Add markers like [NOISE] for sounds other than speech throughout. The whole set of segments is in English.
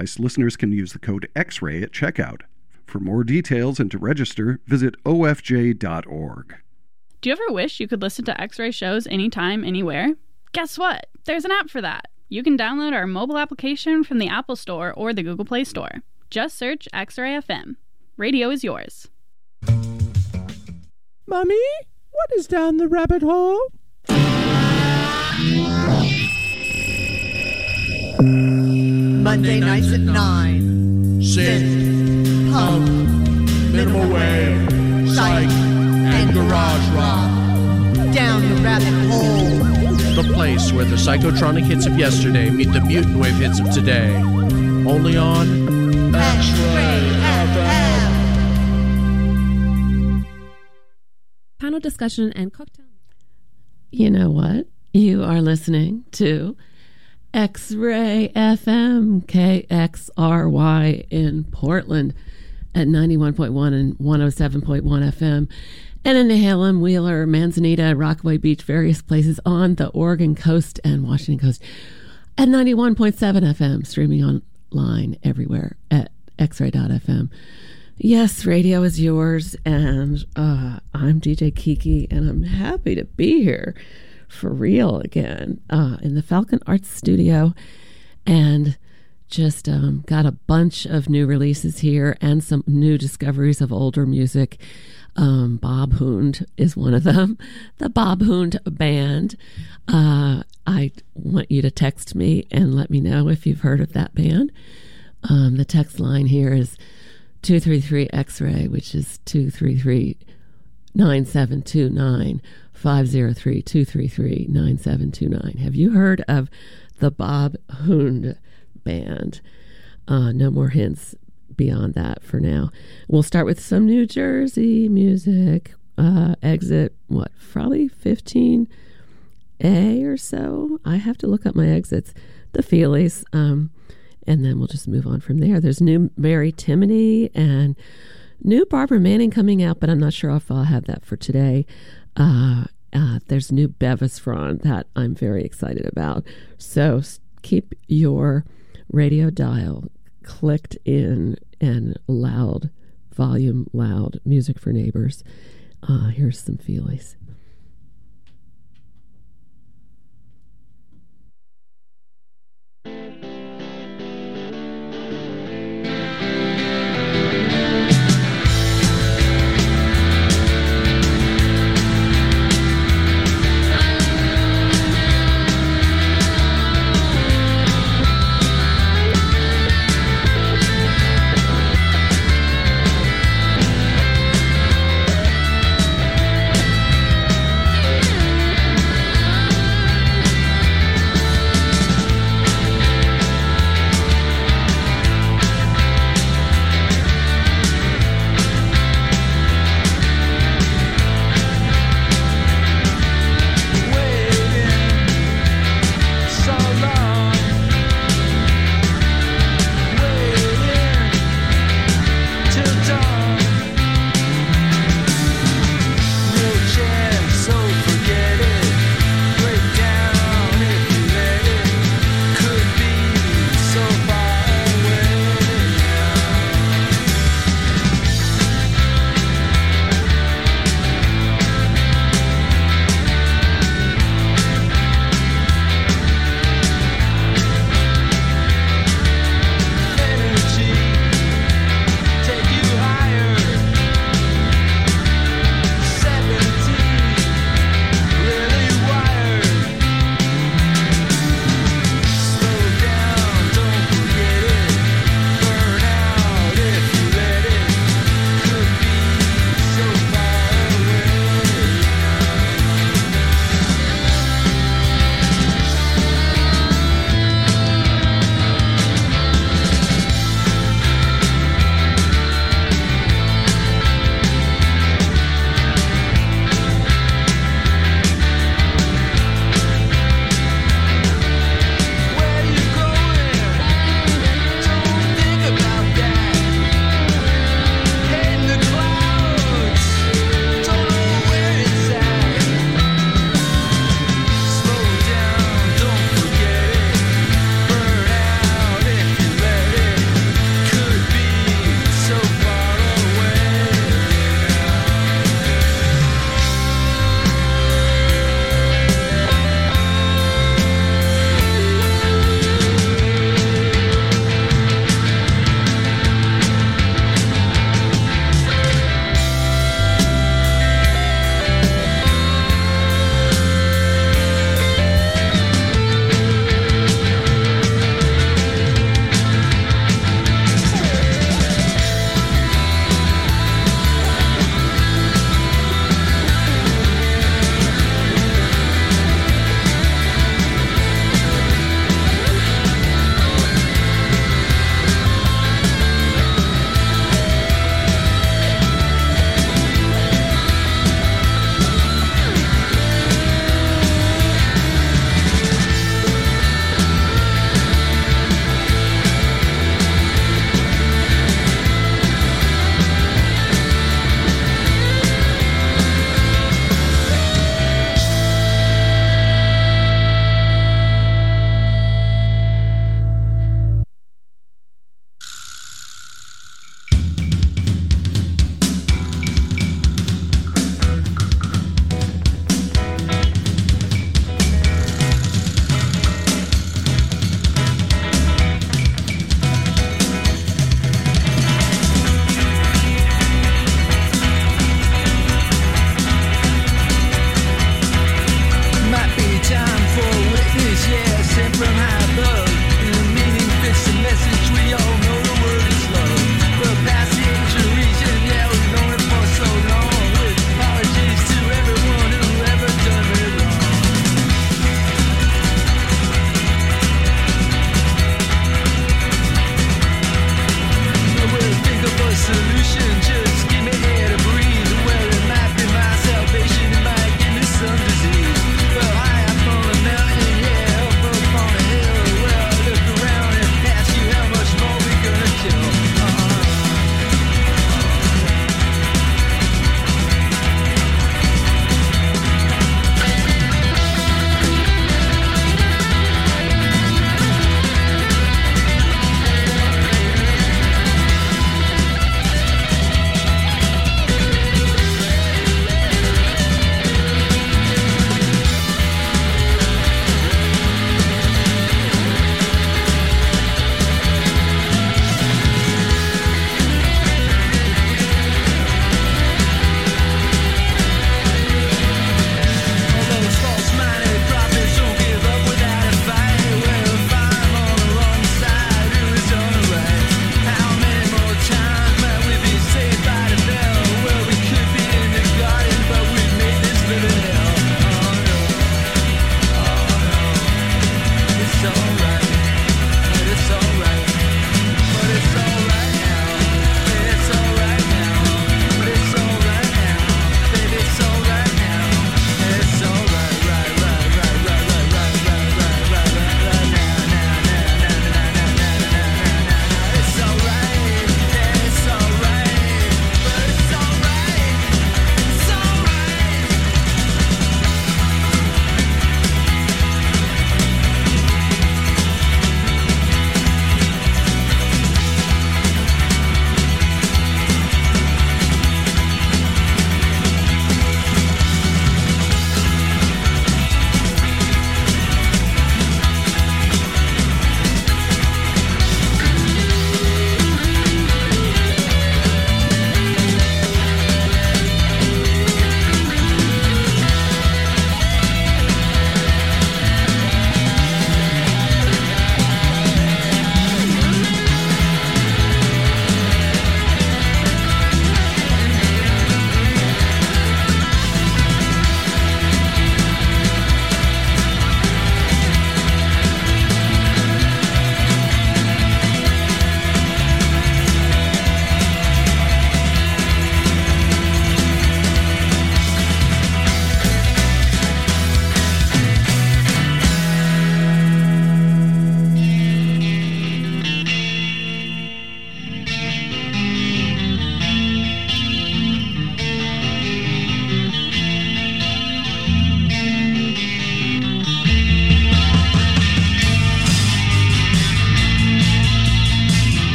ICE listeners can use the code XRAY at checkout. For more details and to register, visit ofj.org. Do you ever wish you could listen to X ray shows anytime, anywhere? Guess what? There's an app for that. You can download our mobile application from the Apple Store or the Google Play Store. Just search X Ray FM. Radio is yours. Mummy, what is down the rabbit hole? Monday nights at 9. Synth, punk, minimal wave, psych, and garage rock. Down the rabbit hole. The place where the psychotronic hits of yesterday meet the mutant wave hits of today. Only on X-Ray Panel discussion and cocktail. You know what? You are listening to X Ray FM KXRY in Portland at 91.1 and 107.1 FM, and in Nehalem, Wheeler, Manzanita, Rockaway Beach, various places on the Oregon coast and Washington coast. At 91.7 FM, streaming online everywhere at xray.fm. Yes, radio is yours, and uh, I'm DJ Kiki, and I'm happy to be here for real again uh, in the Falcon Arts Studio, and just um, got a bunch of new releases here and some new discoveries of older music. Um, Bob Hund is one of them. [LAUGHS] The Bob Hund Band. Uh, I want you to text me and let me know if you've heard of that band. Um, the text line here is 233 X ray, which is 233 9729 503 233 9729. Have you heard of the Bob Hund Band? Uh, no more hints beyond that for now. We'll start with some New Jersey music. Uh, exit, what, probably 15A or so? I have to look up my exits. The Feelies. Um, and then we'll just move on from there. There's new Mary Timony and new Barbara Manning coming out, but I'm not sure if I'll have that for today. Uh, uh, there's new Bevis Frond that I'm very excited about. So keep your radio dial clicked in and loud, volume loud, music for neighbors. Uh, here's some feelies.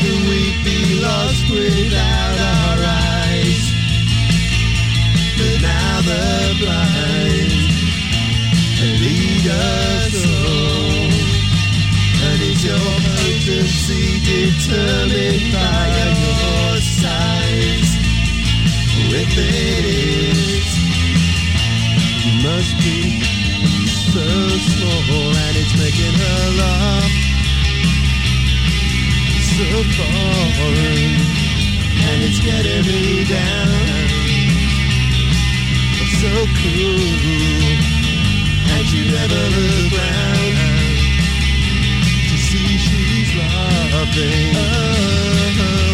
That we'd be lost without our eyes. But now the blind lead us all. And is your potency determined by your size? If it is, you must be so small, and it's making her laugh and it's getting me down. So cool. And you never look round to see she's laughing oh, uh-huh.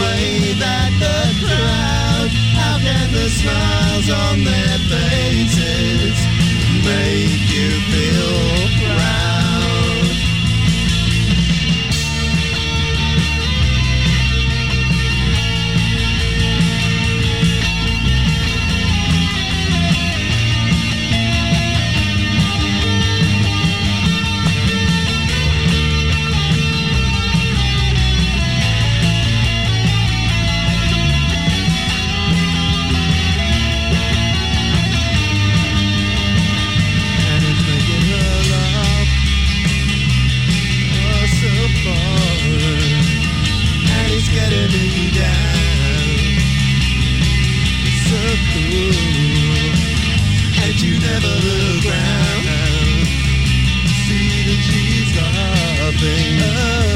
Wave the crowd? How can the smiles on their faces make you feel proud? Laughing oh,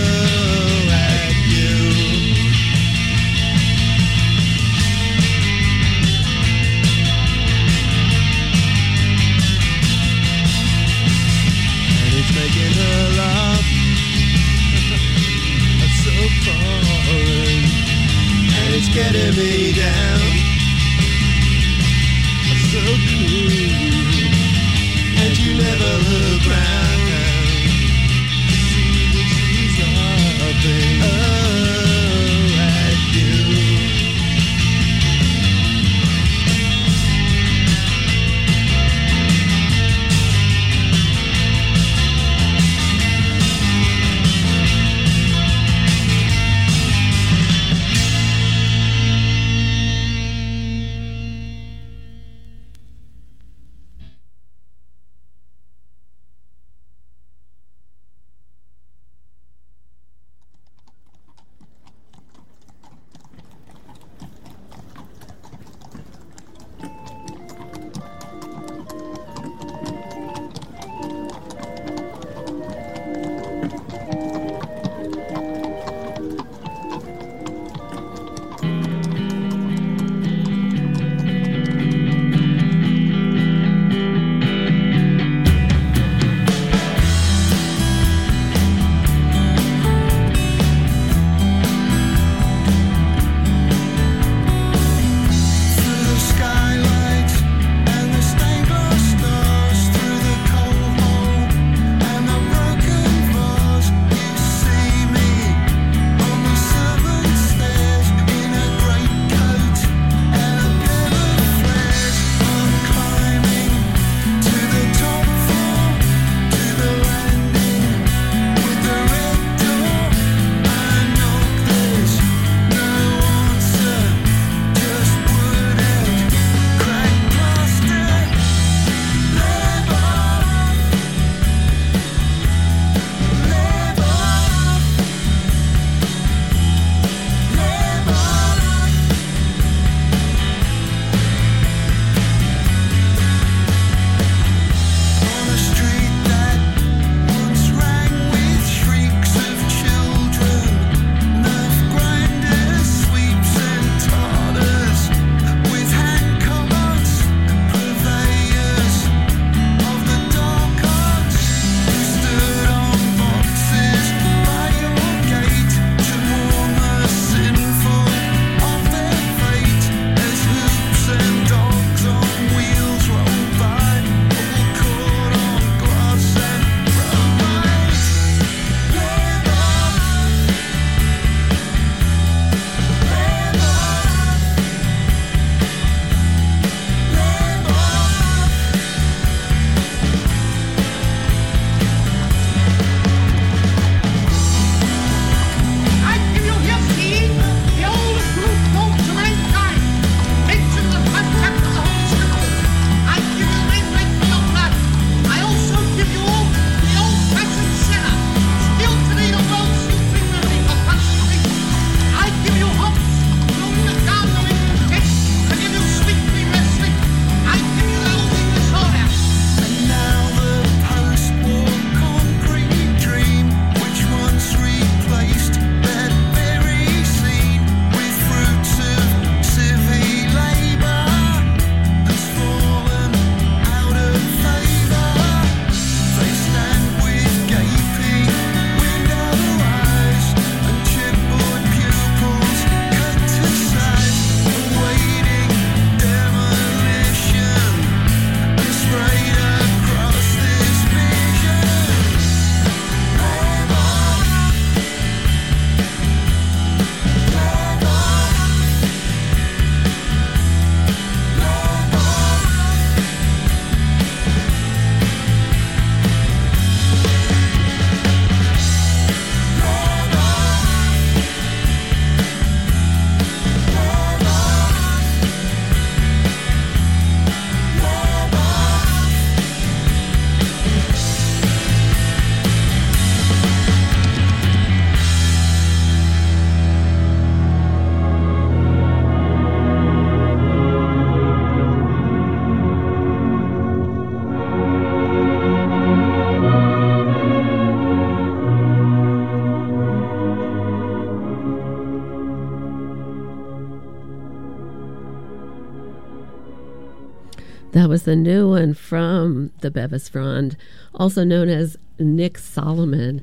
was the new one from the Bevis Frond, also known as Nick Saloman.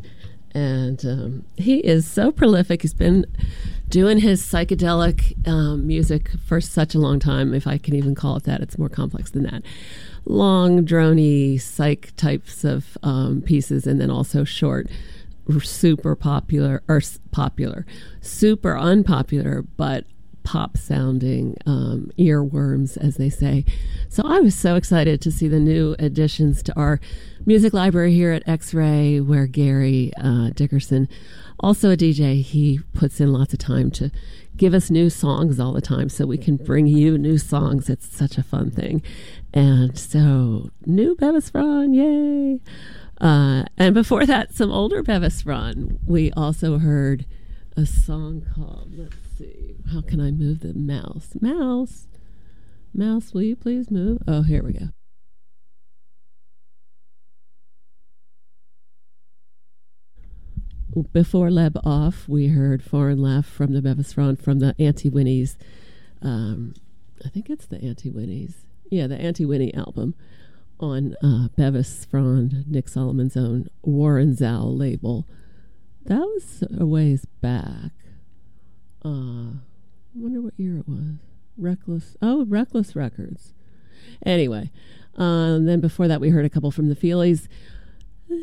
And um, he is so prolific. He's been doing his psychedelic um, music for such a long time, if I can even call it that. It's more complex than that. Long, drony psych types of um, pieces, and then also short, super popular, or popular, super unpopular, but pop sounding um, earworms, as they say. So I was so excited to see the new additions to our music library here at X Ray, where Gary uh, Dickerson, also a DJ, he puts in lots of time to give us new songs all the time so we can bring you new songs. It's such a fun thing. And so, new Bevis Frond, yay! Uh, and before that, some older Bevis Frond. We also heard a song called, see, how can I move the mouse? Mouse, mouse, will you please move? Oh, here we go. Before Leb Off, we heard Foreign Laugh from the Bevis Frond from the Auntie Winnie's. Um, I think it's the Auntie Winnie's. Yeah, the Auntie Winnie album on uh, Bevis Frond, Nick Saloman's own Woronzow label. That was a ways back. Uh, I wonder what year it was. Reckless. Oh, Reckless Records. Anyway, um, then before that, we heard a couple from the Feelies.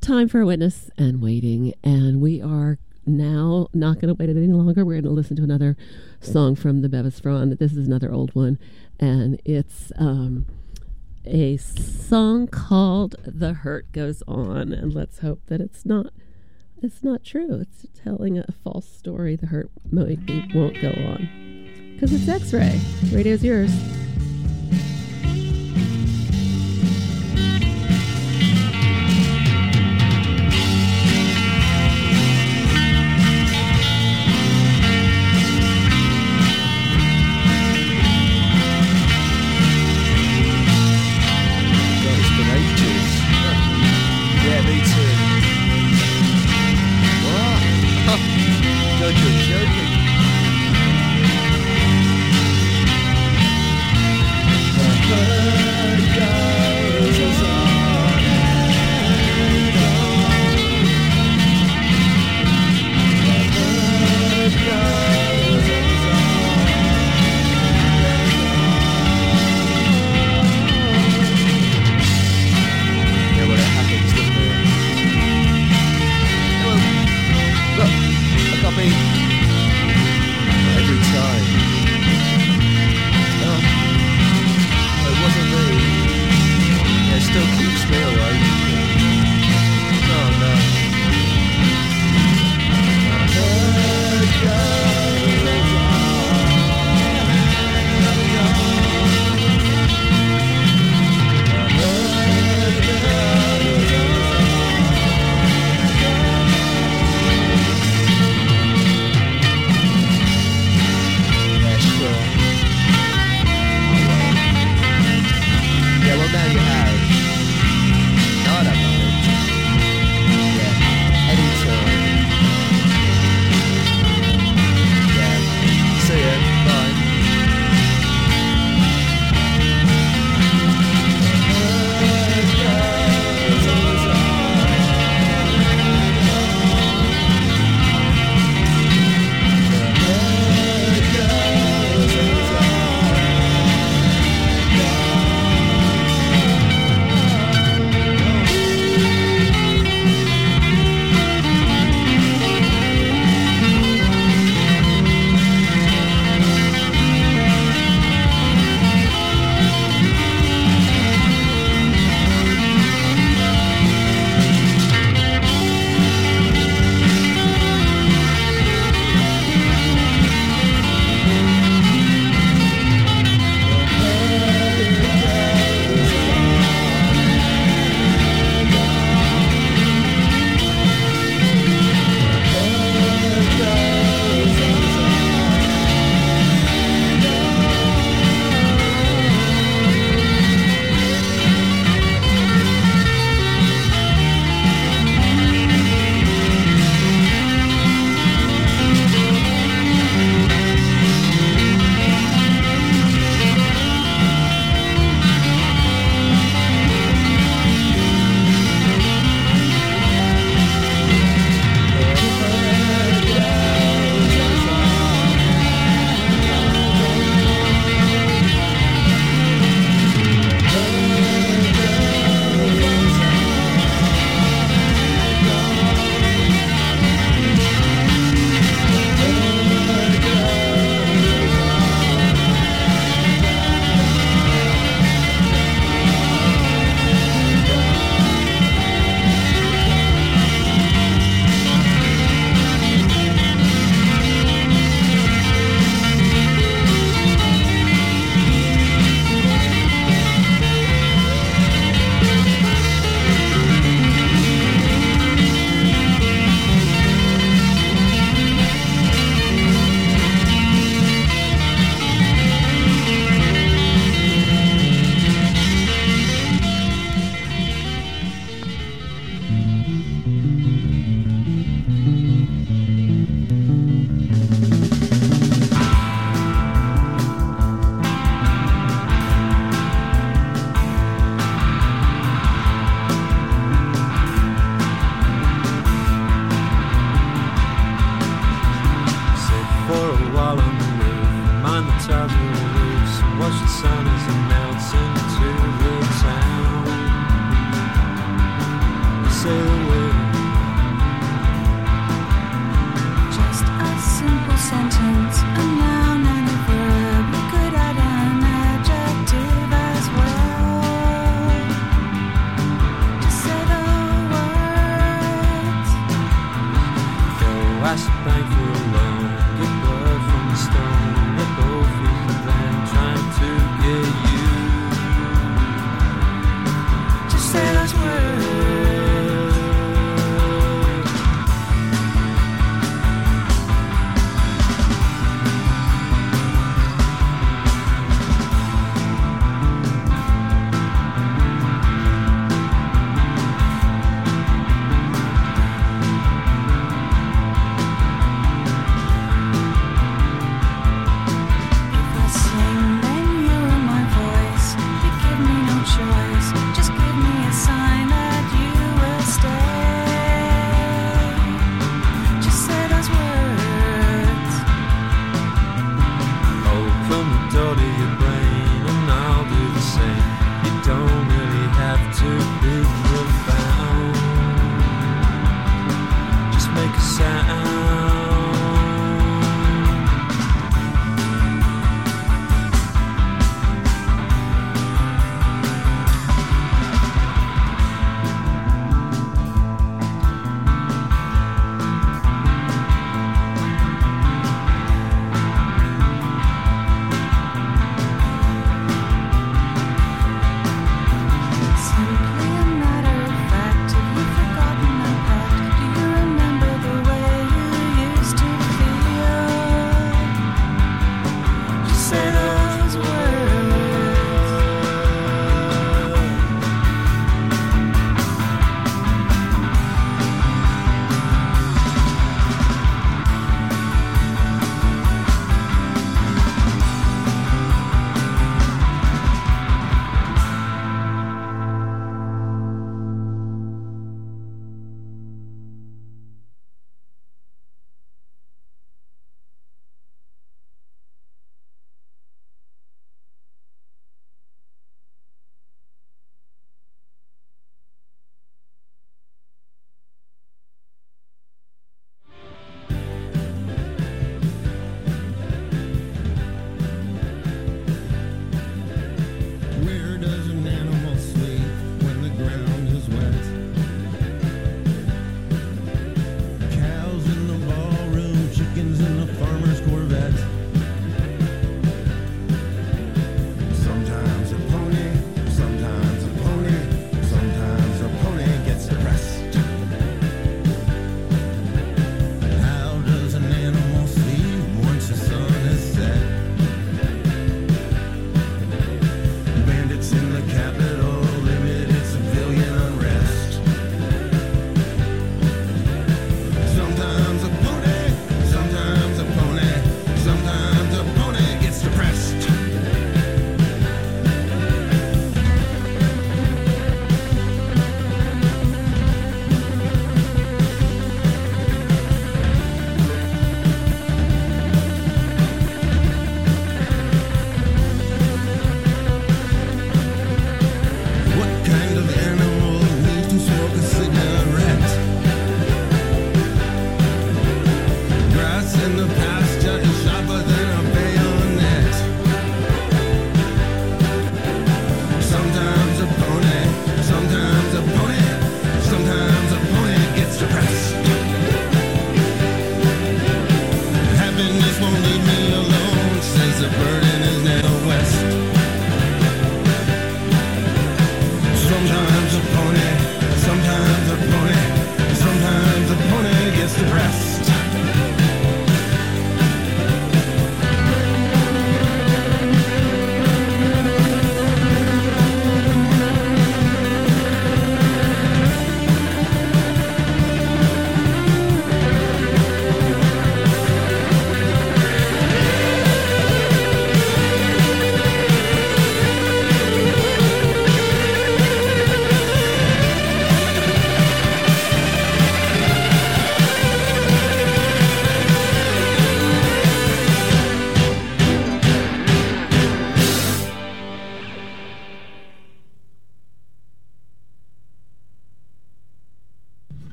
Time for a witness and waiting. And we are now not going to wait any longer. We're going to listen to another song from the Bevis Frond. This is another old one. And it's um, a song called The Hurt Goes On. And let's hope that it's not. It's not true. It's telling a false story. The hurt won't go on. Because it's X Ray. Radio's yours.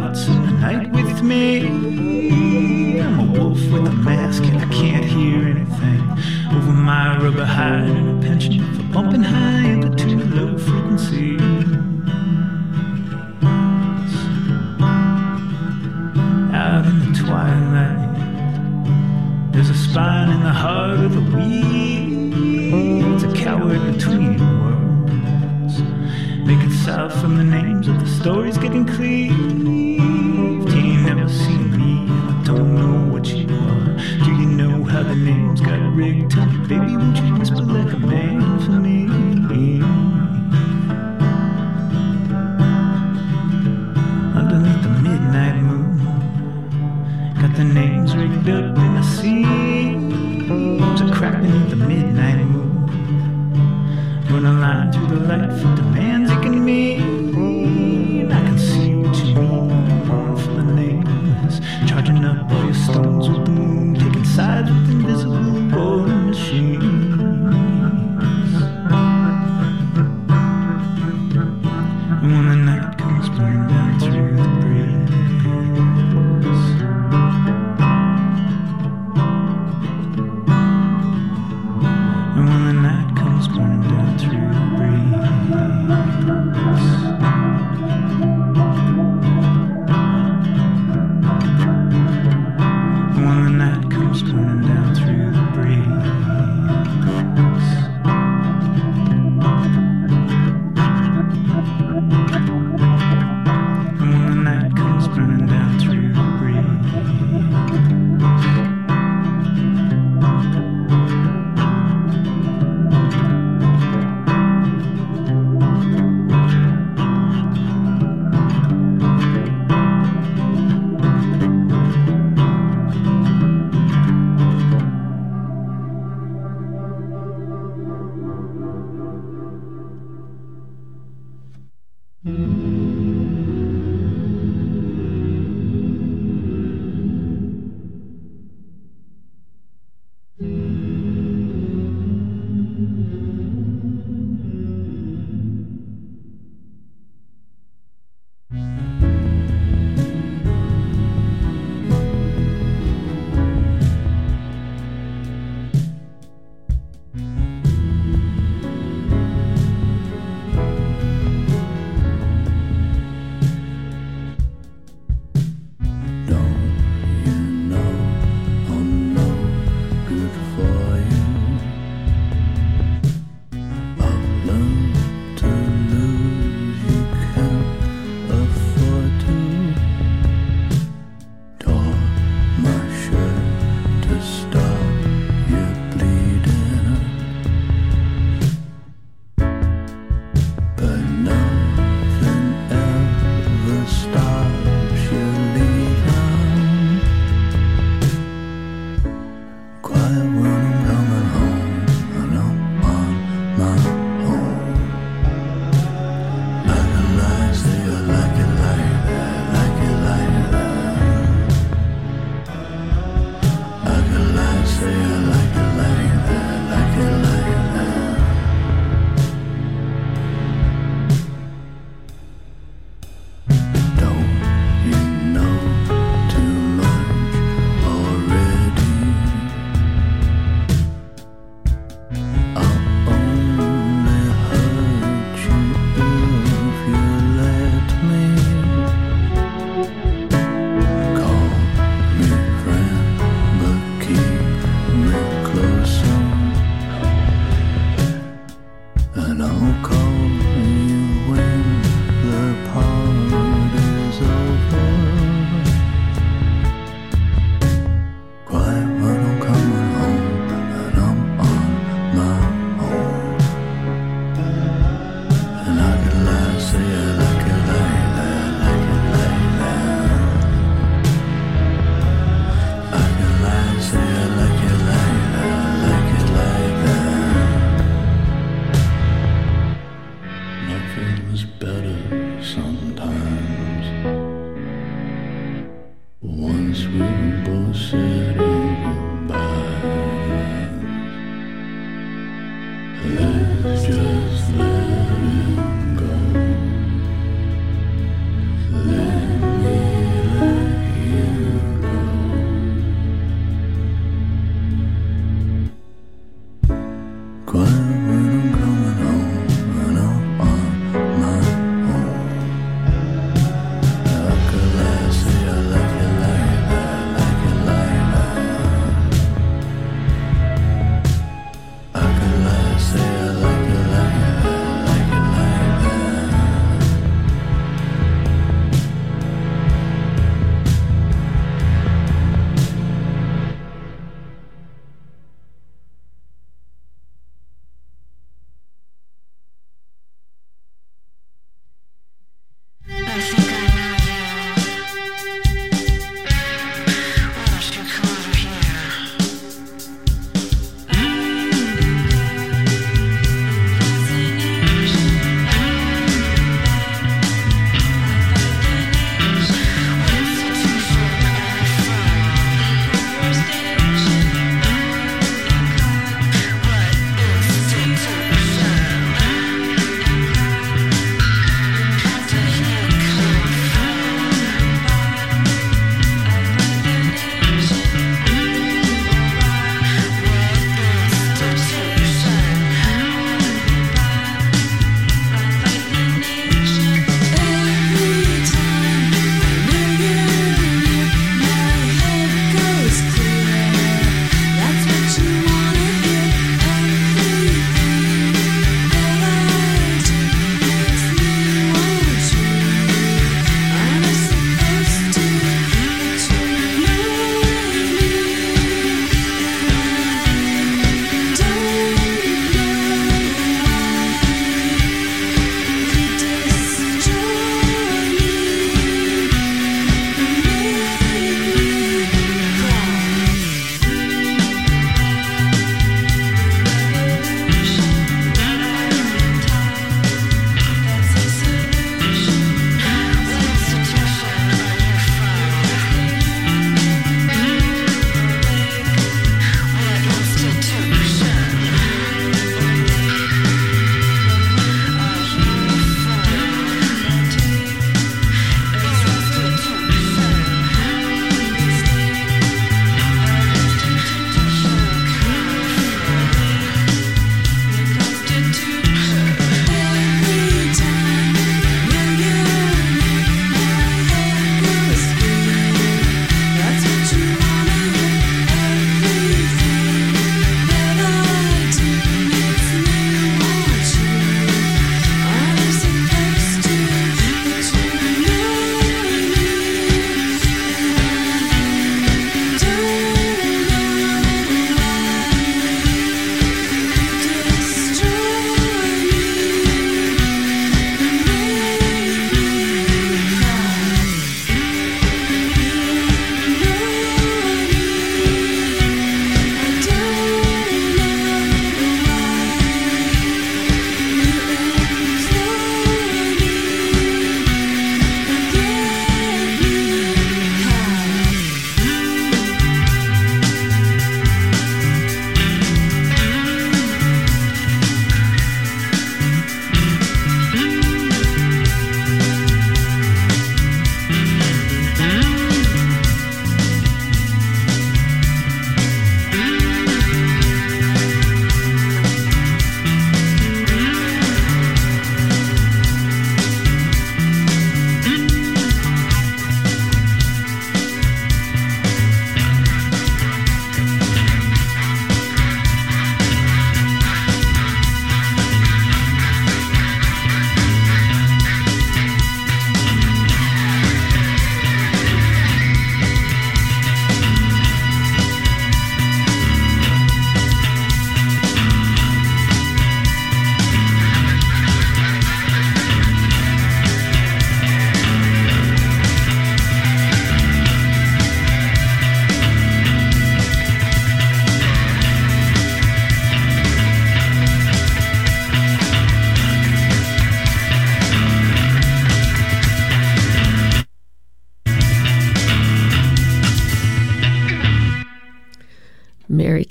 lots with me. I'm a wolf with a mask and I can't hear anything. Over my rubber hide and a pension for bumping high into too low frequency. Out in the twilight, there's a spine in the heart of the weeds. A coward between worlds making south from the names of the stories getting clean. ring. Baby, would you whisper like a man for me? Underneath the midnight moon, got the names rigged up in the see there's a crack beneath the midnight moon. run a line through the light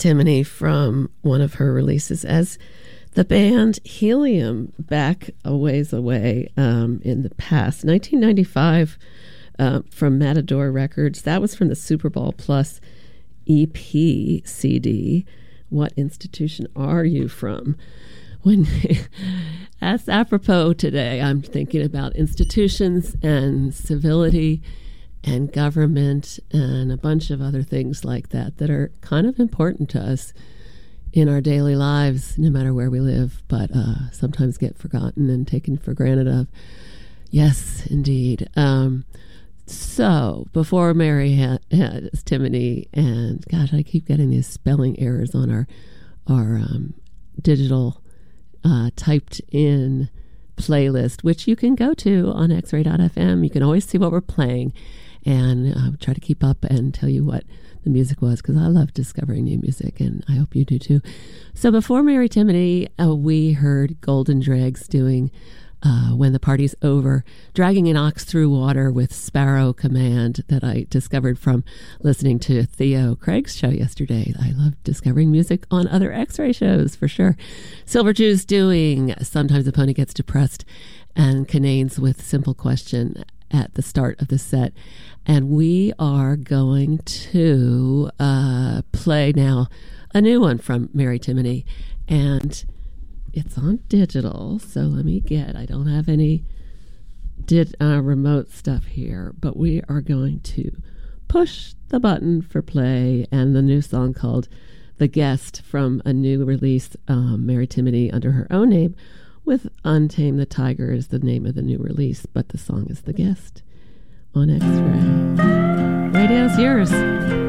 Mary Timony from one of her releases as The band Helium, back a ways away um, in the past, 1995 uh, from Matador Records. That was from the Superball Plus EP CD. What institution are you from? When [LAUGHS] that's apropos today, I'm thinking about institutions and civility and government and a bunch of other things like that that are kind of important to us in our daily lives, no matter where we live, but uh, sometimes get forgotten and taken for granted of. Yes, indeed. Um, so before Mary had, had Timony, and gosh, I keep getting these spelling errors on our our um, digital uh, typed in playlist, which you can go to on xray.fm. You can always see what we're playing and uh, try to keep up and tell you what the music was because I love discovering new music and I hope you do too. So before Mary Timony, uh, we heard Golden Dregs doing uh, When the Party's Over, dragging an ox through water with Sparrow Command that I discovered from listening to Theo Craig's show yesterday. I love discovering music on other x ray shows for sure. Silver Jews doing Sometimes a Pony Gets Depressed and Cannanes with Simple Question at the start of the set. And we are going to uh, play now a new one from Mary Timony. And it's on digital. So let me get, I don't have any did uh, remote stuff here, but we are going to push the button for play and the new song called The Guest from a new release, um, Mary Timony under her own name with Untame the Tiger is the name of the new release, but the song is The Guest on X Ray. Radio's yours.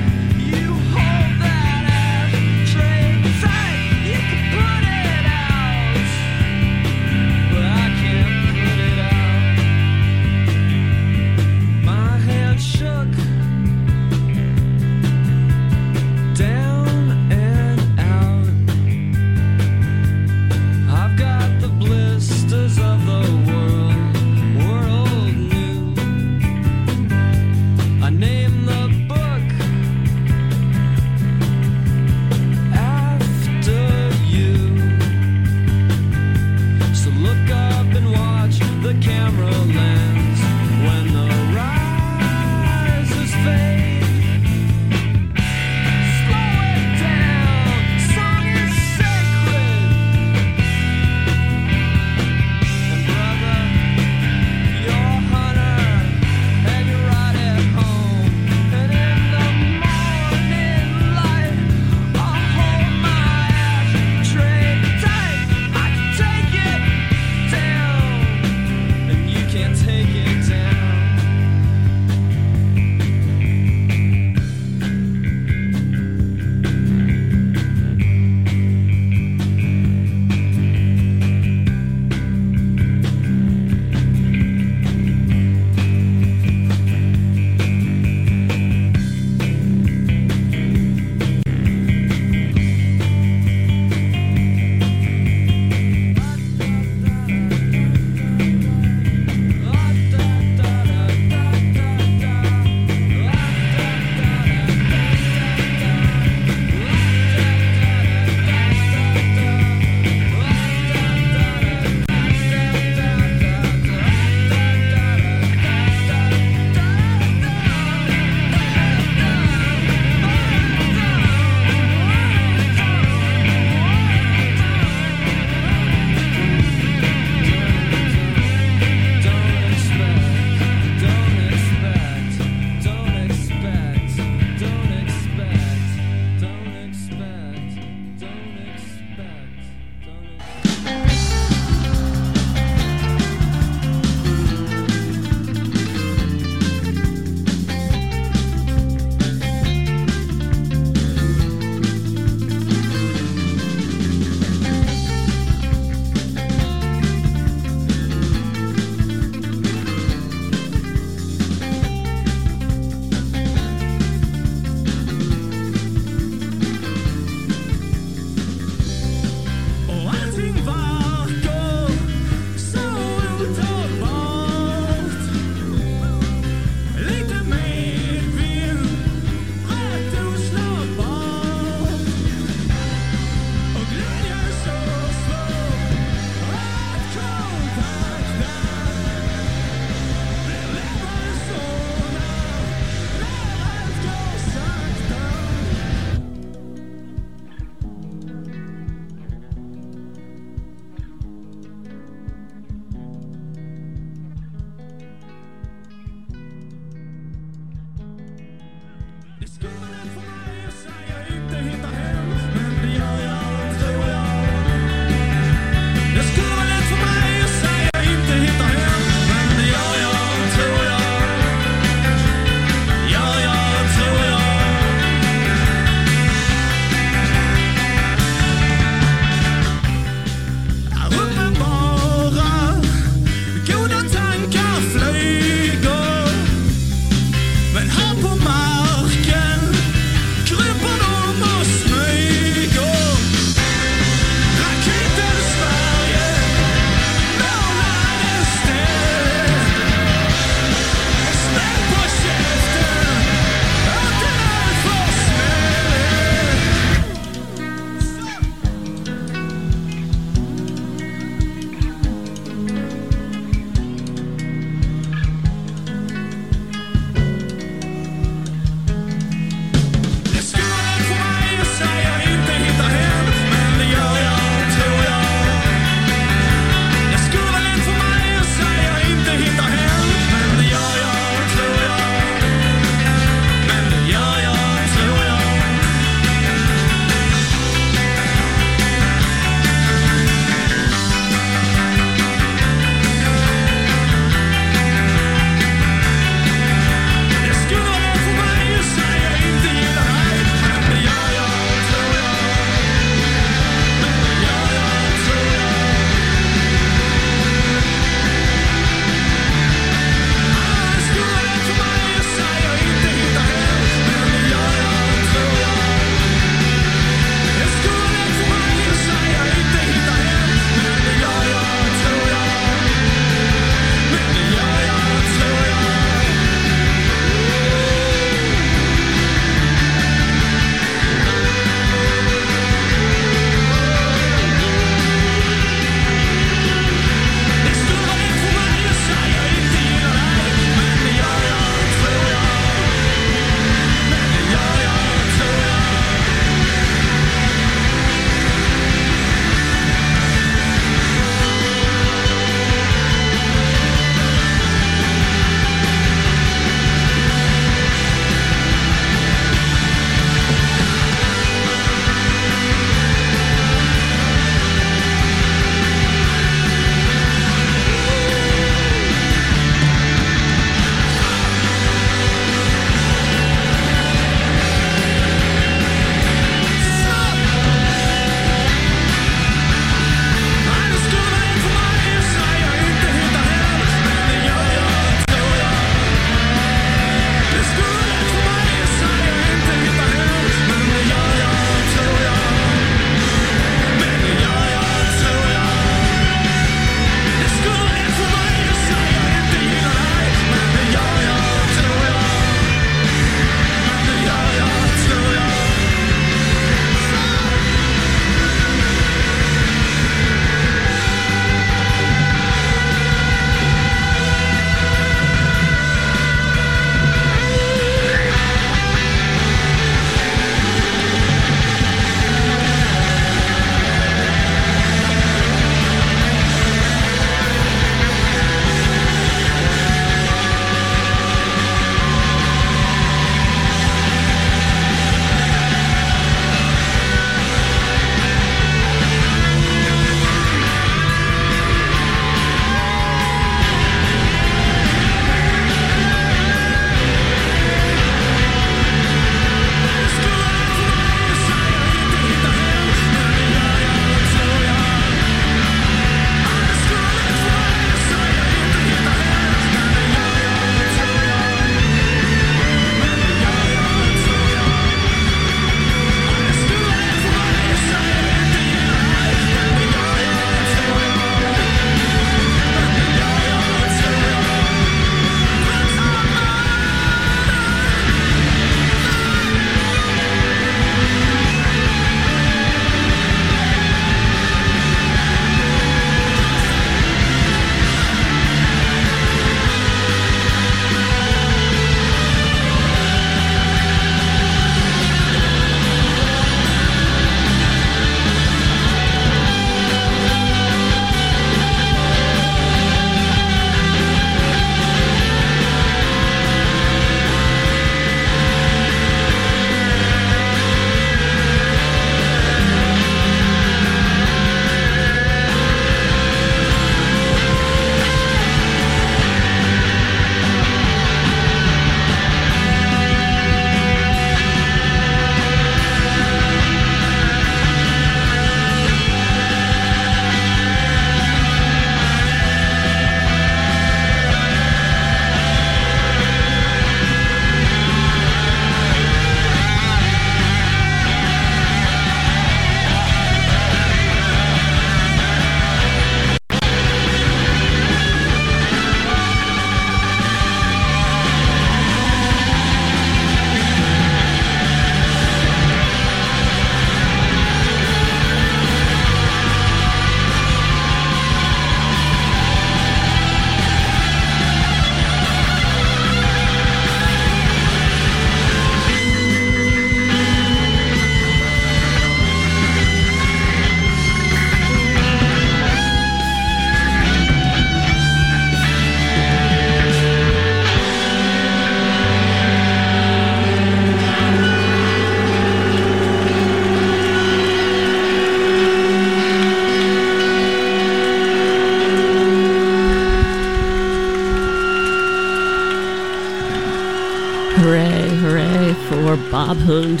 Bob Hund,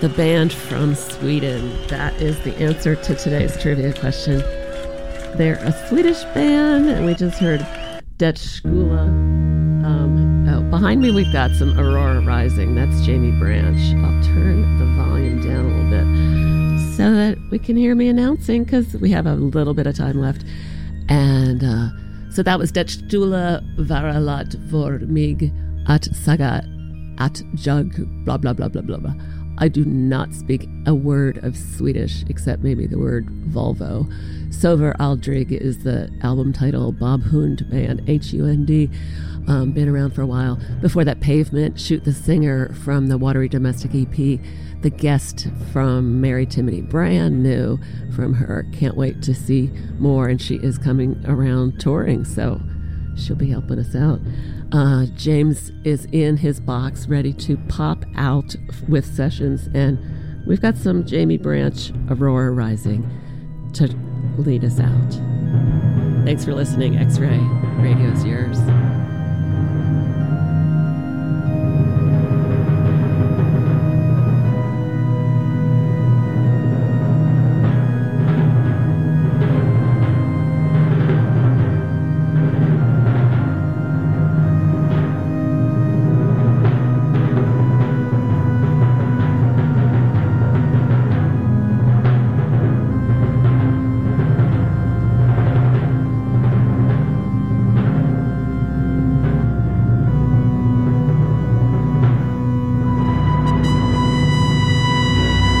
the band from Sweden. That is the answer to today's trivia question. They're a Swedish band, and we just heard Det Skula. Um, oh, behind me, we've got some Aurora Rising. That's Jaimie Branch. I'll turn the volume down a little bit so that we can hear me announcing because we have a little bit of time left. And uh, so that was Det Stula Varalat vor mig at saga at jug blah blah blah blah blah blah. I do not speak a word of Swedish except maybe the word Volvo. Sover Aldrig is the album title. Bob Hund Band, H U N D. Um, been around for a while. Before that, Pavement, Shoot the Singer from the Watery Domestic EP. The guest from Mary Timony, brand new from her. Can't wait to see more, and she is coming around touring, so she'll be helping us out. Uh, James is in his box, ready to pop out with sessions, and we've got some Jaimie Branch, Aurora Rising, to lead us out. Thanks for listening. X Ray Radio's yours.